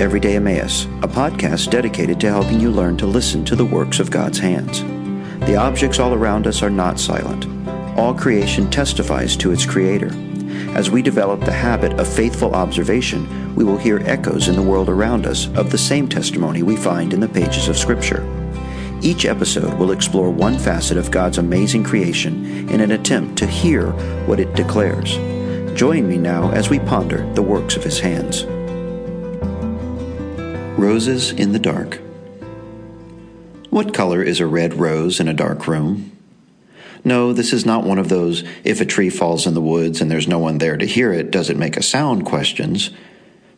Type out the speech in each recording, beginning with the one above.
Everyday Emmaus, a podcast dedicated to helping you learn to listen to the works of God's hands. The objects all around us are not silent. All creation testifies to its Creator. As we develop the habit of faithful observation, we will hear echoes in the world around us of the same testimony we find in the pages of Scripture. Each episode will explore one facet of God's amazing creation in an attempt to hear what it declares. Join me now as we ponder the works of His hands. Roses in the Dark. What color is a red rose in a dark room? No, this is not one of those if a tree falls in the woods and there's no one there to hear it, does it make a sound questions.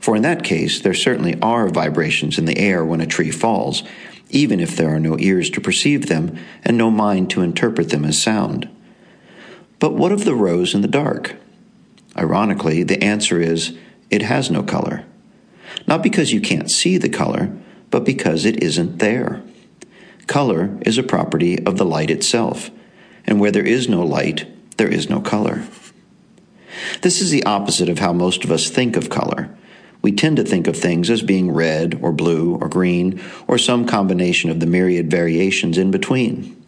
For in that case, there certainly are vibrations in the air when a tree falls, even if there are no ears to perceive them and no mind to interpret them as sound. But what of the rose in the dark? Ironically, the answer is it has no color. Not because you can't see the color, but because it isn't there. Color is a property of the light itself, and where there is no light, there is no color. This is the opposite of how most of us think of color. We tend to think of things as being red or blue or green or some combination of the myriad variations in between.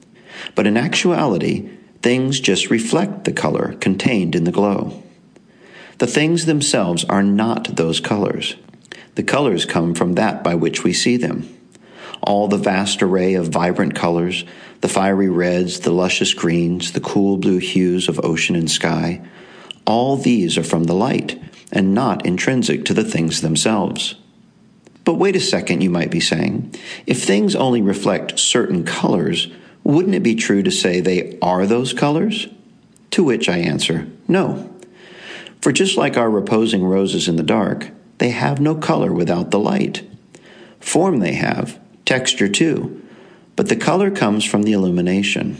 But in actuality, things just reflect the color contained in the glow. The things themselves are not those colors. The colors come from that by which we see them. All the vast array of vibrant colors, the fiery reds, the luscious greens, the cool blue hues of ocean and sky, all these are from the light and not intrinsic to the things themselves. But wait a second, you might be saying. If things only reflect certain colors, wouldn't it be true to say they are those colors? To which I answer, no. For just like our reposing roses in the dark, they have no color without the light. Form they have, texture too, but the color comes from the illumination.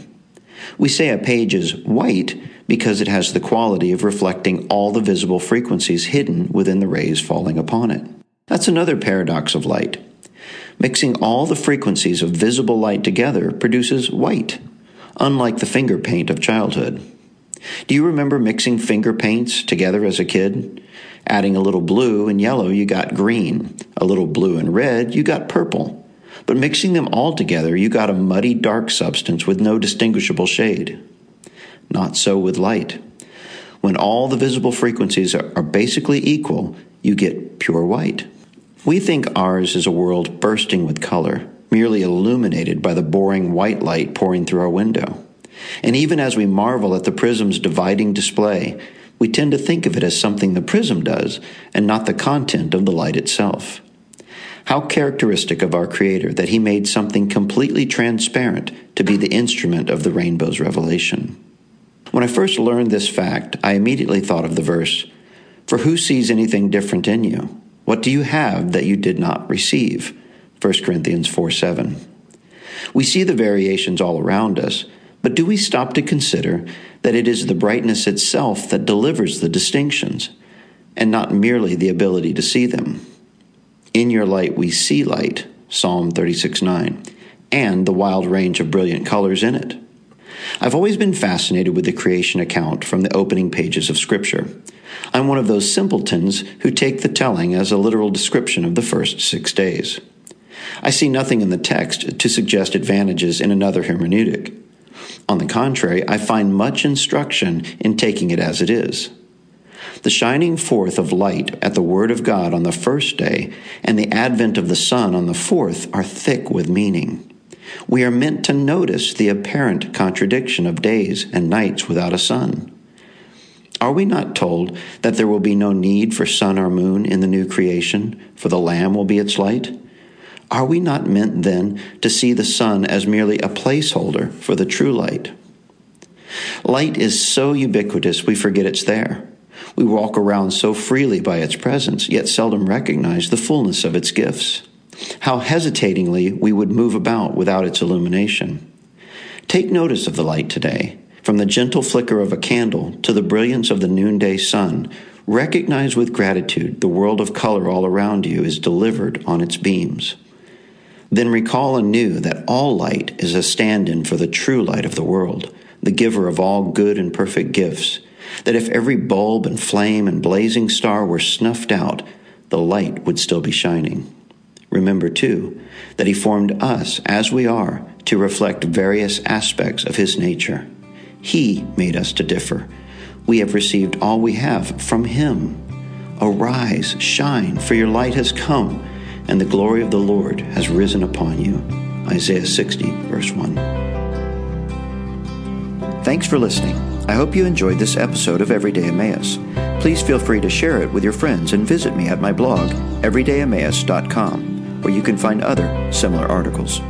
We say a page is white because it has the quality of reflecting all the visible frequencies hidden within the rays falling upon it. That's another paradox of light. Mixing all the frequencies of visible light together produces white, unlike the finger paint of childhood. Do you remember mixing finger paints together as a kid? Adding a little blue and yellow, you got green. A little blue and red, you got purple. But mixing them all together, you got a muddy, dark substance with no distinguishable shade. Not so with light. When all the visible frequencies are basically equal, you get pure white. We think ours is a world bursting with color, merely illuminated by the boring white light pouring through our window. And even as we marvel at the prism's dividing display, we tend to think of it as something the prism does and not the content of the light itself. How characteristic of our Creator that He made something completely transparent to be the instrument of the rainbow's revelation. When I first learned this fact, I immediately thought of the verse For who sees anything different in you? What do you have that you did not receive? 1 Corinthians 4 7. We see the variations all around us, but do we stop to consider that it is the brightness itself that delivers the distinctions, and not merely the ability to see them. In your light we see light, Psalm 36 9, and the wild range of brilliant colors in it. I've always been fascinated with the creation account from the opening pages of Scripture. I'm one of those simpletons who take the telling as a literal description of the first six days. I see nothing in the text to suggest advantages in another hermeneutic. On the contrary, I find much instruction in taking it as it is. The shining forth of light at the Word of God on the first day and the advent of the sun on the fourth are thick with meaning. We are meant to notice the apparent contradiction of days and nights without a sun. Are we not told that there will be no need for sun or moon in the new creation, for the Lamb will be its light? Are we not meant then to see the sun as merely a placeholder for the true light? Light is so ubiquitous we forget it's there. We walk around so freely by its presence, yet seldom recognize the fullness of its gifts. How hesitatingly we would move about without its illumination. Take notice of the light today. From the gentle flicker of a candle to the brilliance of the noonday sun, recognize with gratitude the world of color all around you is delivered on its beams. Then recall anew that all light is a stand in for the true light of the world, the giver of all good and perfect gifts. That if every bulb and flame and blazing star were snuffed out, the light would still be shining. Remember, too, that He formed us as we are to reflect various aspects of His nature. He made us to differ. We have received all we have from Him. Arise, shine, for your light has come, and the glory of the Lord has risen upon you. Isaiah 60, verse 1. Thanks for listening. I hope you enjoyed this episode of Everyday Emmaus. Please feel free to share it with your friends and visit me at my blog, everydayemmaus.com, where you can find other similar articles.